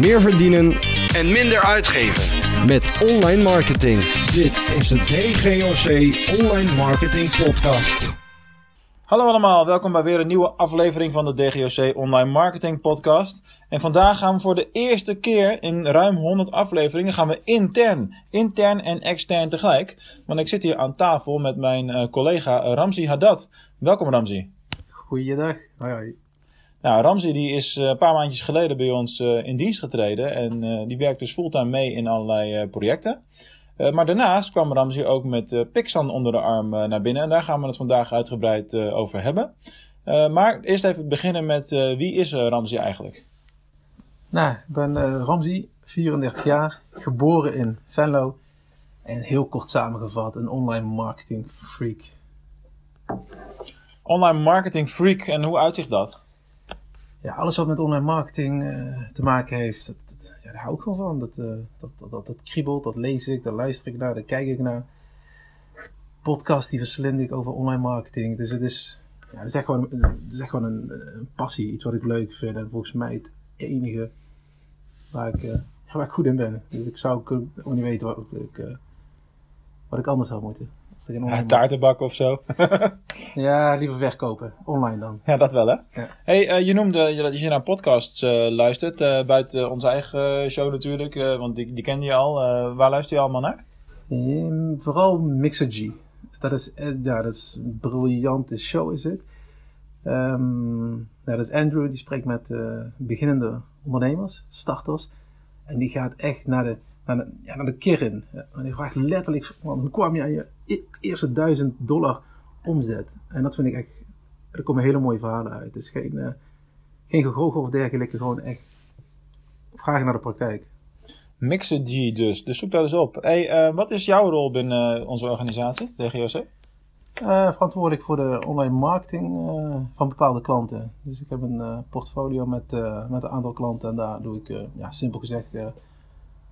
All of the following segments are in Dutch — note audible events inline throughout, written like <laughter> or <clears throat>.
meer verdienen en minder uitgeven. met online marketing. Dit is de DGOC Online Marketing Podcast. Hallo allemaal, welkom bij weer een nieuwe aflevering van de DGOC Online Marketing Podcast. En vandaag gaan we voor de eerste keer in ruim 100 afleveringen gaan we intern. Intern en extern tegelijk. Want ik zit hier aan tafel met mijn eh, collega Ramzi Haddad. Welkom Ramzi. Goeiedag. Hoi hoi. Nou, Ramzi die is eh, een paar maandjes geleden bij ons eh, in dienst getreden. En eh, die werkt dus fulltime mee in allerlei projecten. Maar daarnaast kwam Ramzi ook met Pixan onder de arm naar binnen. En daar gaan we het vandaag uitgebreid over hebben. Maar eerst even beginnen met wie is Ramzi eigenlijk? Nou, ik ben Ramzi, 34 jaar, geboren in Venlo. En heel kort samengevat, een online marketing freak. Online marketing freak. En hoe uitzicht dat? Ja, alles wat met online marketing eh, te maken heeft, dat, dat- ja, daar hou ik wel van. Dat, eh, dat, dat, dat, dat kriebelt, dat lees ik, daar luister ik naar, daar kijk ik naar. Podcast die verslind ik over online marketing. Dus het is, ja, het is echt gewoon, het is echt gewoon een, passie, iets wat ik leuk vind. En volgens mij het enige waar ik, eh, waar ik goed in ben. Dus ik zou ook niet weten wat ik, wat ik anders zou moeten. Er Ja, online taartenbak of zo? <laughs> Ja, liever verkopen. Online dan. ja, dat wel hè? Ja. Hey, eh, je noemde je- dat je naar podcasts eh, luistert. eh, buiten onze eigen show natuurlijk. want die, die kende je al. Waar luister je allemaal naar? Ehm, vooral Mixergy. Dat is, ja, dat is een briljante show is het. Ehm, ja, dat is Andrew, die spreekt met beginnende ondernemers, starters. En die gaat echt naar de, naar de, ja, naar de kern. En die vraagt letterlijk, van, hoe kwam je aan je e- eerste duizend dollar omzet? En dat vind ik echt, er komen hele mooie verhalen uit. Het is geen, eh geen of dergelijke, gewoon echt vragen naar de praktijk. Mixergy dus. Dus zoek dat eens op. Hey, eh, wat is jouw rol binnen onze organisatie? Eh, verantwoordelijk voor de online marketing eh, van bepaalde klanten. Dus ik heb een eh, portfolio met, eh, met een aantal klanten en daar doe ik, eh, ja, simpel gezegd, eh,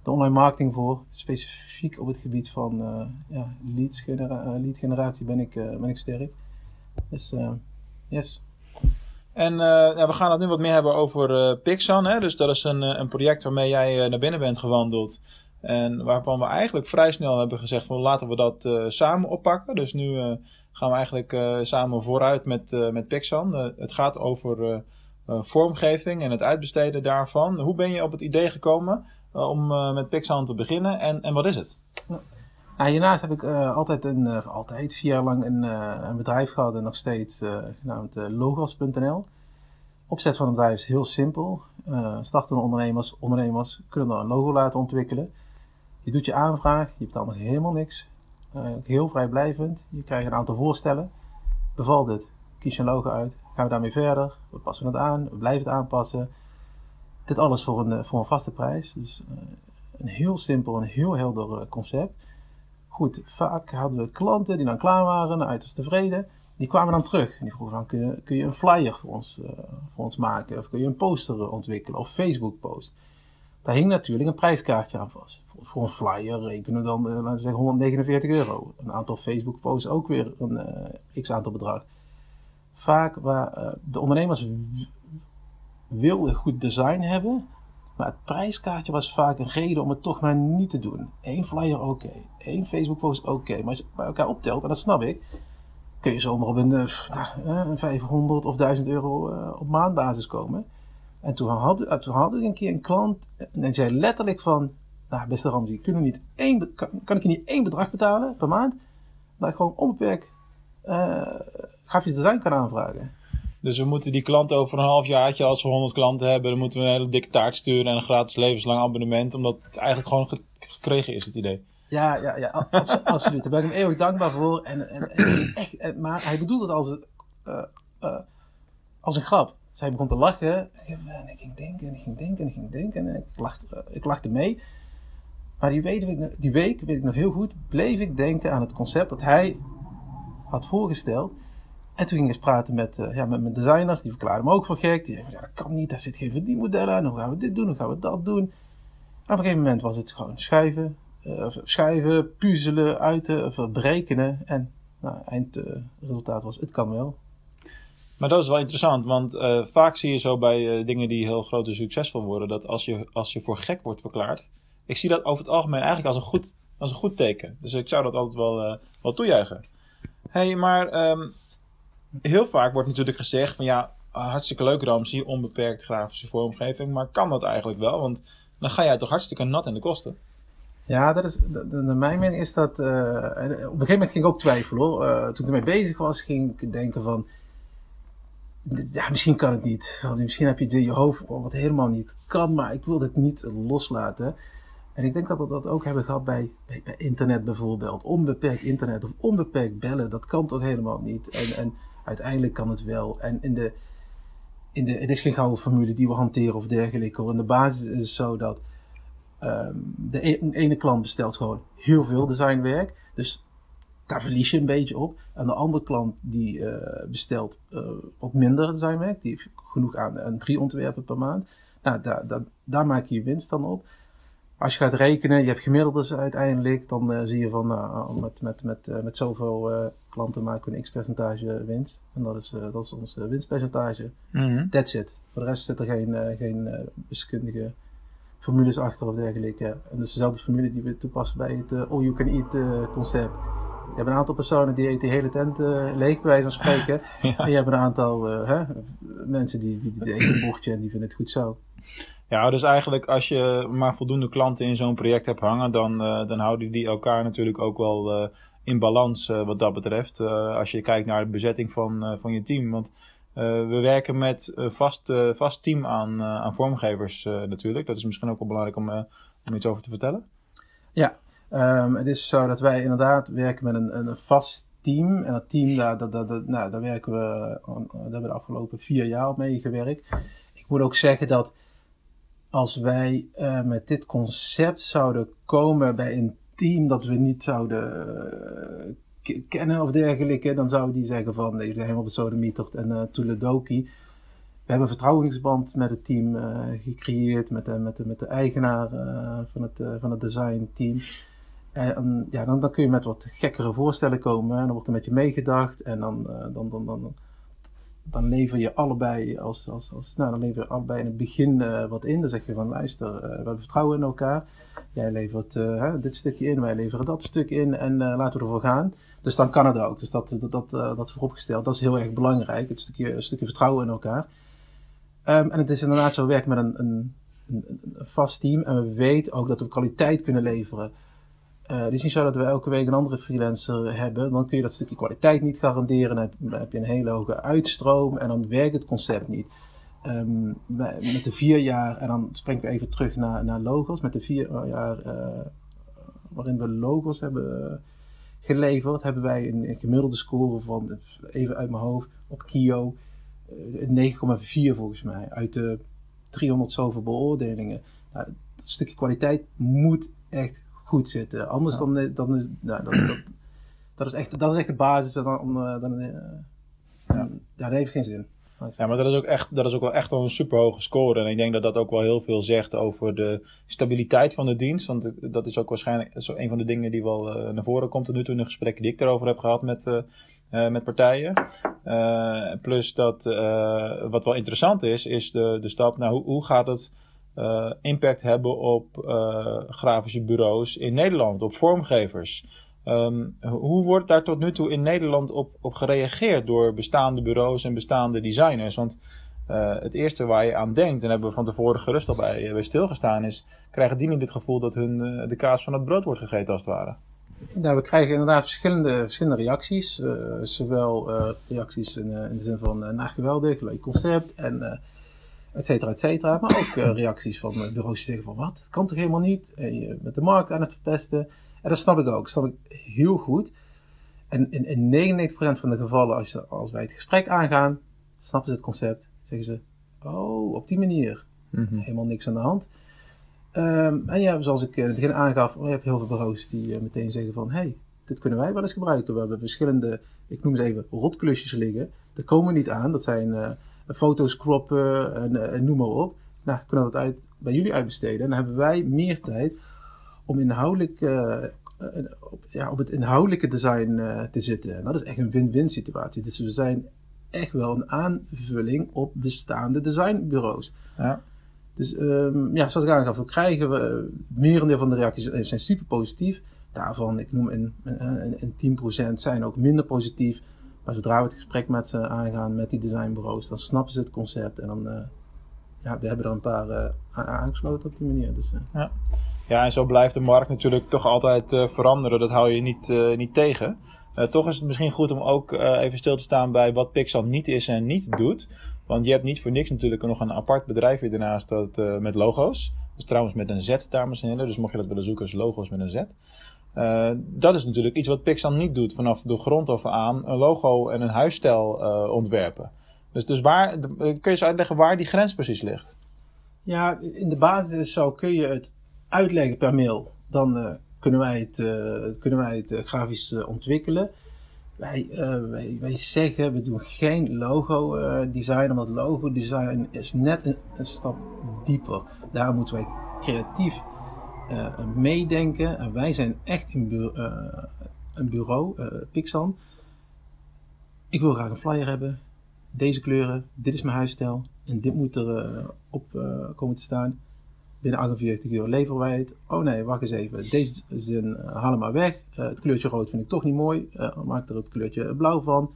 de online marketing voor. Specifiek op het gebied van eh, ja, leads eh, lead generatie ben ik, eh, ben ik sterk. Dus yes. En ja, we gaan het nu wat meer hebben over Pixan. Hè? Dus dat is een, een project waarmee jij naar binnen bent gewandeld. En waarvan we eigenlijk vrij snel hebben gezegd van laten we dat samen oppakken. Dus nu gaan we eigenlijk samen vooruit met, met Pixan. Het gaat over vormgeving en het uitbesteden daarvan. Hoe ben je op het idee gekomen om eh, met Pixan te beginnen en, en wat is het? Nou, hiernaast heb ik eh, altijd, een, eh, altijd vier jaar lang een, eh, een bedrijf gehad en nog steeds eh, genaamd eh, Logos.nl. Opzet van het bedrijf is heel simpel. Eh startende ondernemers, ondernemers kunnen dan een logo laten ontwikkelen. Je doet je aanvraag, je betaalt nog helemaal niks. Eh, heel vrijblijvend. Je krijgt een aantal voorstellen. Bevalt het? Kies je een logo uit. Gaan we daarmee verder? We passen het aan, we blijven het aanpassen. Dit alles voor een, eh, voor een vaste prijs. Dus eh, een heel simpel en heel helder eh, concept. Goed, vaak hadden we klanten die dan klaar waren, uiterst tevreden. Die kwamen dan terug en die vroegen van, kun je, een flyer voor ons, voor ons maken? Of kun je een poster ontwikkelen? Of Facebook post? Daar hing natuurlijk een prijskaartje aan vast. Voor, een flyer rekenen we dan, laten we zeggen, 149 euro. Een aantal Facebook posts ook weer een eh, x aantal bedrag. Vaak waar de ondernemers w- wilden goed design hebben, maar het prijskaartje was vaak een reden om het toch maar niet te doen. Eén flyer oké, één Facebook post oké, maar als je bij elkaar optelt, en dat snap ik, kun je zomaar op een, eh, nou, een 500 of 1000 euro eh, op maandbasis komen. En toen had, eh, toen had ik een keer een klant en zei letterlijk van, nou beste Ramzi, kunnen niet één, kan, ik je niet één bedrag betalen per maand, dat ik gewoon onbeperkt eh grafisch design kan aanvragen. Dus we moeten die klanten over een half jaartje, als we 100 klanten hebben, dan moeten we een hele dikke taart sturen en een gratis levenslang abonnement. Omdat het eigenlijk gewoon ge- gekregen is, het idee. Ja, ja, ja, <laughs> absoluut. Daar ben ik hem eeuwig dankbaar voor. En, en, echt, maar hij bedoelde het als, eh, eh, als een grap. Dus hij begon te lachen. En ik ging denken en ik ging denken en ik ging denken. En ik lachte, ik lachte mee. Maar die week, die week, weet ik nog heel goed, bleef ik denken aan het concept dat hij had voorgesteld. En toen ging ik eens praten met, eh, ja, met mijn designers. Die verklaarden me ook voor gek. Die zeiden, ja, dat kan niet, daar zit geen verdienmodel aan. Hoe gaan we dit doen, hoe gaan we dat doen? En op een gegeven moment was het gewoon schuiven, eh, of schuiven, puzzelen, uiten, of berekenen. En nou, eindresultaat was, het kan wel. Maar dat is wel interessant, want uh, vaak zie je zo bij uh, dingen die heel groot en succesvol worden, dat als je, als je voor gek wordt verklaard, ik zie dat over het algemeen eigenlijk als een goed, als een goed teken. Dus ik zou dat altijd wel, uh, wel toejuichen. hey, maar um, heel vaak wordt natuurlijk gezegd van ja, hartstikke leuk Ramsey, onbeperkt grafische vormgeving, maar kan dat eigenlijk wel? Want dan ga jij toch hartstikke nat in de kosten. Ja, dat is, naar mijn mening is dat. Uh, op een gegeven moment ging ik ook twijfelen hoor. Uh, toen ik ermee bezig was, ging ik denken van. Ja, misschien kan het niet. Want misschien heb je het in je hoofd wat helemaal niet kan, maar ik wil dit niet loslaten. En ik denk dat we dat ook hebben gehad bij, bij, bij, internet bijvoorbeeld. Onbeperkt internet of onbeperkt bellen, dat kan toch helemaal niet. En, en uiteindelijk kan het wel. En in de, in de, het is geen gouden formule die we hanteren of dergelijke. In de basis is het zo dat um, de ene klant bestelt gewoon heel veel designwerk. Dus daar verlies je een beetje op. En de andere klant die uh, bestelt uh, wat minder designwerk. Die heeft genoeg aan, aan drie ontwerpen per maand. Nou, daar, daar, daar maak je je winst dan op. Als je gaat rekenen, je hebt gemiddeldes uiteindelijk, dan uh, zie je van nou, met, met, met, met zoveel klanten maken een x percentage winst. En dat is, dat is ons winstpercentage. Mm -hmm. That's it. Voor de rest zit er geen, geen wiskundige formules achter of dergelijke. En dat is dezelfde formule die we toepassen bij het all you can eat concept. Je hebt een aantal personen die eten de hele tent uh, leeg, bij wijze van spreken. <laughs> ja. En je hebt een aantal hè, mensen die, die, die eten een bordje en die vinden het goed zo. Ja, dus eigenlijk als je maar voldoende klanten in zo'n project hebt hangen, dan, dan houden die elkaar natuurlijk ook wel in balans wat dat betreft. als je kijkt naar de bezetting van, van je team. Want we werken met vast, vast team aan, aan vormgevers natuurlijk. Dat is misschien ook wel belangrijk om, om iets over te vertellen. Ja, um, het is zo dat wij inderdaad werken met een, een vast team. En dat team, daar, daar, daar, nou, daar werken we, daar hebben we de afgelopen vier jaar mee gewerkt. Ik moet ook zeggen dat als wij met dit concept zouden komen bij een team dat we niet zouden kennen of dergelijke, dan zou die zeggen van nee, zijn helemaal besodemieterd en uh, toeledoki. We hebben een vertrouwensband met het team uh, gecreëerd, met de, met de, met de eigenaar uh, van, het, van het design team. En ja, dan, dan kun je met wat gekkere voorstellen komen en dan wordt er met je meegedacht en dan, dan, dan, dan, dan lever je allebei als, als, als nou, dan lever allebei in het begin wat in. Dan zeg je van luister, we hebben vertrouwen in elkaar. Jij levert dit stukje in, wij leveren dat stuk in en laten we ervoor gaan. Dus dan kan het ook. Dus dat, dat, dat, uh, dat vooropgesteld, dat is heel erg belangrijk. Het stukje, een stukje vertrouwen in elkaar. Um, en het is inderdaad zo, we werken met een, een, een, vast team. En we weten ook dat we kwaliteit kunnen leveren. Uh, het is niet zo dat we elke week een andere freelancer hebben. Dan kun je dat stukje kwaliteit niet garanderen. Dan heb, je een hele hoge uitstroom. En dan werkt het concept niet. Um, met de vier jaar, en dan springen we even terug naar, naar logos. Met de vier jaar uh, waarin we logos hebben geleverd, hebben wij een, gemiddelde score van, even uit mijn hoofd, op Kio, uh, 9,4 volgens mij, uit de 300 zoveel beoordelingen. Nou, dat stukje kwaliteit moet echt goed zitten. Anders ja. dan, dan is, nou, dat, dat, dat, is echt, dat is echt de basis. Dan, dan, dan, uh, ja. ja, dat heeft geen zin. Ja, maar dat is ook echt, dat is ook wel echt wel een superhoge score. En ik denk dat dat ook wel heel veel zegt over de stabiliteit van de dienst. Want dat is ook waarschijnlijk zo een van de dingen die wel uh, naar voren komt tot nu toe in de gesprekken die ik erover heb gehad met, uh, uh, met partijen. plus dat, wat wel interessant is, is de, de stap, nou hoe, hoe gaat het impact hebben op grafische bureaus in Nederland, op vormgevers? Um, hoe wordt daar tot nu toe in Nederland op, op gereageerd door bestaande bureaus en bestaande designers? Want uh, het eerste waar je aan denkt, en hebben we van tevoren gerust al bij, bij stilgestaan, is: krijgen die niet het gevoel dat hun uh, de kaas van het brood wordt gegeten, als het ware? Nou, we krijgen inderdaad verschillende, verschillende reacties. Uh, zowel reacties in, in, de zin van: nou, geweldig, leuk concept, en et cetera, et cetera. Maar ook reacties van bureaus die zeggen: van wat, dat kan toch helemaal niet? En je met de markt aan het verpesten. En dat snap ik ook. Dat snap ik heel goed. En in, in 99% van de gevallen, als, je, als wij het gesprek aangaan, snappen ze het concept. Zeggen ze, oh, op die manier. Mm -hmm. Helemaal niks aan de hand. Um, en ja, zoals ik in het begin aangaf, je hebt heel veel bureaus die uh, meteen zeggen van, hey, dit kunnen wij wel eens gebruiken. We hebben verschillende, ik noem ze even, rotklusjes liggen. Daar komen we niet aan. Dat zijn uh, foto's croppen en, uh, en, noem maar op. Nou, kunnen we dat uit, bij jullie uitbesteden. En dan hebben wij meer tijd om inhoudelijk, uh, op, ja, op het inhoudelijke design uh, te zitten. En dat is echt een win-win situatie. Dus we zijn echt wel een aanvulling op bestaande designbureaus. Ja. Dus um, ja, zoals ik aangaf, we krijgen we, het merendeel van de reacties zijn super positief. Daarvan, ik noem een, een, een 10% zijn ook minder positief. Maar zodra we het gesprek met ze aangaan, met die designbureaus, dan snappen ze het concept. En dan, uh, ja, we hebben er een paar uh, aangesloten op die manier. Dus, uh. ja. ja, en zo blijft de markt natuurlijk toch altijd veranderen. Dat hou je niet, niet tegen. toch is het misschien goed om ook even stil te staan bij wat Pixel niet is en niet doet. Want je hebt niet voor niks natuurlijk nog een apart bedrijf hier daarnaast dat, met logo's. Dus trouwens met een Z, dames en heren. Dus mocht je dat willen zoeken, is logo's met een Z. Uh, dat is natuurlijk iets wat Pixar niet doet vanaf de grond af aan. Een logo en een huisstijl uh, ontwerpen. Dus, dus waar, kun je eens uitleggen waar die grens precies ligt? Ja, in de basis zo kun je het uitleggen per mail. Dan kunnen wij het, kunnen wij het grafisch ontwikkelen. Wij, wij, wij zeggen, we doen geen logo design, omdat logo design is net een, een stap dieper. Daar moeten wij creatief meedenken. En wij zijn echt een, bu een bureau, Pixan. Ik wil graag een flyer hebben. Deze kleuren, dit is mijn huisstijl. En dit moet er op komen te staan. Binnen 48 uur leveren wij het. Oh nee, wacht eens even. Deze zin uh, haal maar weg. Het kleurtje rood vind ik toch niet mooi. Uh, maak er het kleurtje blauw van.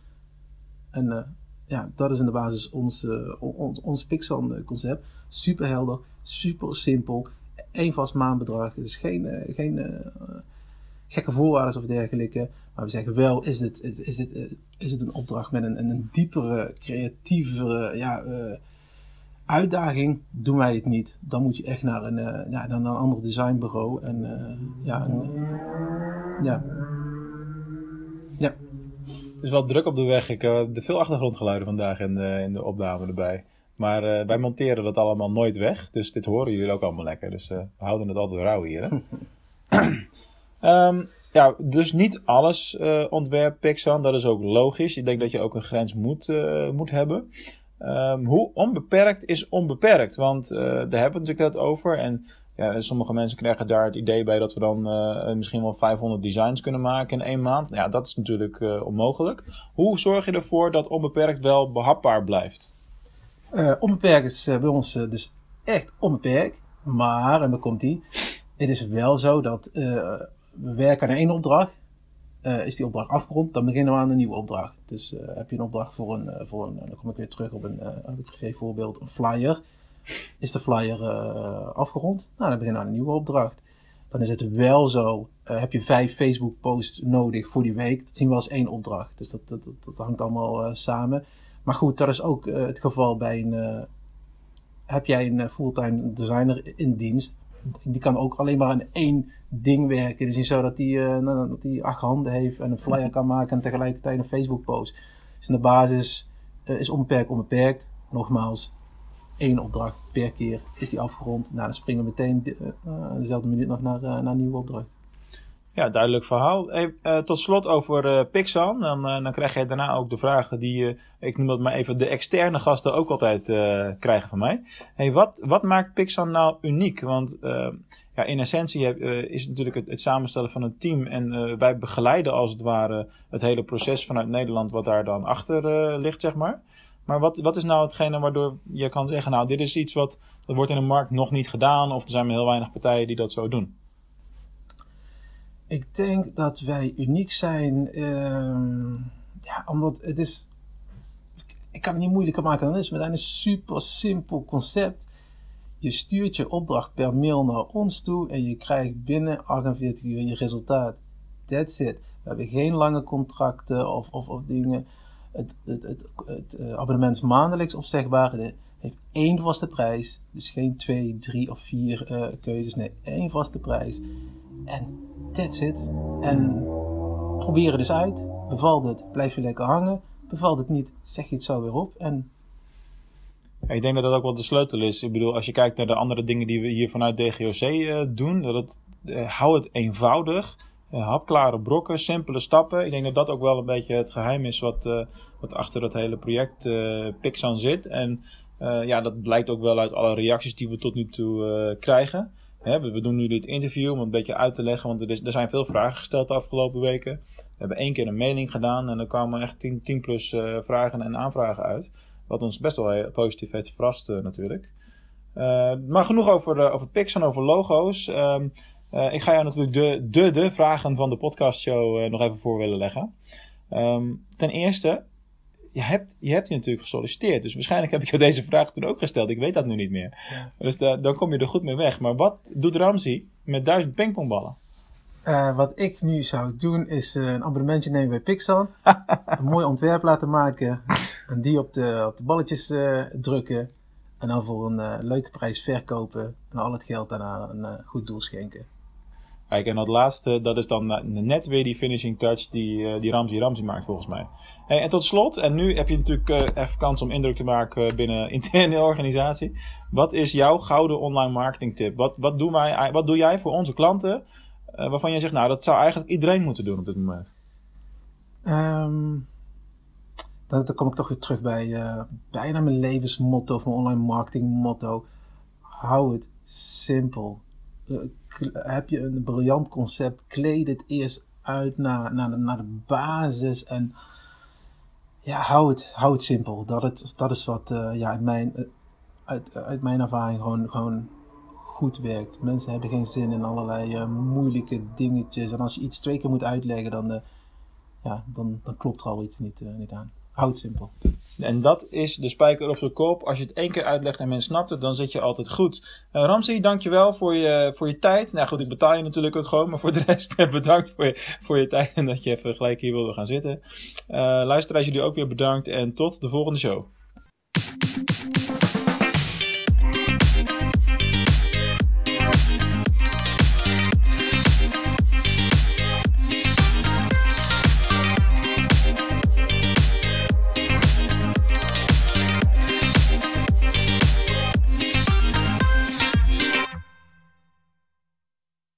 En ja, dat is in de basis ons, ons, ons Pixan concept. Super helder, super simpel. Eén vast maandbedrag. Is geen, geen gekke voorwaarden of dergelijke. Maar we zeggen wel, is het, is, is is het een opdracht met een, een diepere, creatievere, ja uitdaging doen wij het niet. Dan moet je echt naar een, uh, naar een ander designbureau. En uh, ja, uh, ja. Ja. Het is wel druk op de weg. Ik heb veel achtergrondgeluiden vandaag in de, in de opname erbij. Maar wij monteren dat allemaal nooit weg. Dus dit horen jullie ook allemaal lekker. Dus we houden het altijd rauw hier. Hè? um, <laughs> <clears throat> ja, dus niet alles ontwerp Pixar. Dat is ook logisch. Ik denk dat je ook een grens moet, moet hebben. Um, hoe onbeperkt is onbeperkt? Want uh, daar hebben we het natuurlijk net over. En ja, sommige mensen krijgen daar het idee bij dat we dan uh, misschien wel 500 designs kunnen maken in één maand. Ja, dat is natuurlijk uh, onmogelijk. Hoe zorg je ervoor dat onbeperkt wel behapbaar blijft? Onbeperkt is bij ons dus echt onbeperkt. Maar, en dan komt die. Het is wel zo dat we werken aan één opdracht. Is die opdracht afgerond, dan beginnen we aan een nieuwe opdracht. Dus heb je een opdracht voor een, voor een dan kom ik weer terug op een uh, voorbeeld, een flyer. Is de flyer afgerond? Nou, dan beginnen we aan een nieuwe opdracht. Dan is het wel zo, heb je vijf Facebook posts nodig voor die week. Dat zien we als één opdracht. Dus dat, dat, dat, dat hangt allemaal samen. Maar goed, dat is ook het geval bij een, heb jij een fulltime designer in dienst. Die kan ook alleen maar aan één ding werken. Dus niet zo dat hij dat die acht handen heeft en een flyer kan maken en tegelijkertijd een Facebook post. Dus in de basis is onbeperkt onbeperkt. Nogmaals, één opdracht per keer is die afgerond. Nou, dan springen we meteen dezelfde minuut nog naar, naar een nieuwe opdracht. Ja, duidelijk verhaal. Uh, tot slot over uh, Pixan. Dan, uh, dan krijg je daarna ook de vragen die, ik noem dat maar even, de externe gasten ook altijd krijgen van mij. Hey, wat, wat maakt Pixan nou uniek? Want ja, in essentie is natuurlijk het, het, samenstellen van een team. En wij begeleiden als het ware het hele proces vanuit Nederland wat daar dan achter ligt, zeg maar. Maar wat, wat is nou hetgene waardoor je kan zeggen, nou dit is iets wat dat wordt in de markt nog niet gedaan. Of er zijn maar heel weinig partijen die dat zo doen. Ik denk dat wij uniek zijn, uh, ja, omdat het is, ik kan het niet moeilijker maken dan het is, maar het is een super simpel concept. Je stuurt je opdracht per mail naar ons toe en je krijgt binnen 48 uur je resultaat. That's it. We hebben geen lange contracten of, of, of dingen. Het, het, het, het uh, abonnement is maandelijks opzegbaar. Het heeft één vaste prijs. Dus geen twee, drie of vier uh, keuzes. Nee, één vaste prijs. En that's it. En probeer het dus uit. Bevalt het, blijf je lekker hangen. Bevalt het niet, zeg je het zo weer op. En ik denk dat dat ook wel de sleutel is. Ik bedoel, als je kijkt naar de andere dingen die we hier vanuit DGOC uh, doen, dat het, uh, hou het eenvoudig. Uh, hapklare brokken, simpele stappen. Ik denk dat dat ook wel een beetje het geheim is wat, wat achter dat hele project Pixan zit. En ja, dat blijkt ook wel uit alle reacties die we tot nu toe krijgen. Hè, we, we, doen nu dit interview om een beetje uit te leggen, want er, is, er zijn veel vragen gesteld de afgelopen weken. hebben één keer een mailing gedaan en er kwamen echt 10, 10 plus uh, vragen en aanvragen uit. Wat ons best wel positief heeft verrast uh, natuurlijk. Uh, maar genoeg over, over Pixar, over logo's. Um, ik ga jou natuurlijk de, de, de vragen van de podcastshow nog even voor willen leggen. Um, ten eerste, je hebt, je hebt hier natuurlijk gesolliciteerd. Dus waarschijnlijk heb ik jou <laughs> deze vraag toen ook gesteld. Ik weet dat nu niet meer. Ja. Dus da, dan kom je er goed mee weg. Maar wat doet Ramsey met duizend pingpongballen? Uh, wat ik nu zou doen is uh, een abonnementje nemen bij Pixar. <laughs> een mooi ontwerp laten maken. En die op de, op de balletjes uh, drukken. En dan voor een leuke prijs verkopen. En al het geld daarna een goed doel schenken. Kijk, en dat laatste, dat is dan net weer die finishing touch die, uh, die Ramsey Ramsey maakt volgens mij. En tot slot, en nu heb je natuurlijk uh, even kans om indruk te maken binnen <laughs> interne organisatie. Wat is jouw gouden online marketing tip? Wat, wat, doen wij, wat doe jij voor onze klanten waarvan jij zegt, nou dat zou eigenlijk iedereen moeten doen op dit moment? Dan, dan kom ik toch weer terug bij bijna mijn levensmotto of mijn online marketing motto. Hou het simpel heb je een briljant concept, kleed het eerst uit naar, naar, de, naar de basis en ja, hou het, simpel. Dat, het, dat is wat uh, ja, uit, mijn, uit, uit mijn ervaring gewoon, gewoon goed werkt. Mensen hebben geen zin in allerlei uh, moeilijke dingetjes. En als je iets twee keer moet uitleggen, dan, ja, dan, dan klopt er al iets niet, niet aan. Houd simpel. En dat is de spijker op zijn kop. Als je het één keer uitlegt en men snapt het, dan zit je altijd goed. Uh, Ramsey, dankjewel voor je, voor je tijd. Nou goed, ik betaal je natuurlijk ook gewoon. Maar voor de <laughs> rest, bedankt voor je, voor je tijd en dat je even gelijk hier wilde gaan zitten. Uh, luisteraars, jullie ook weer bedankt. En tot de volgende show.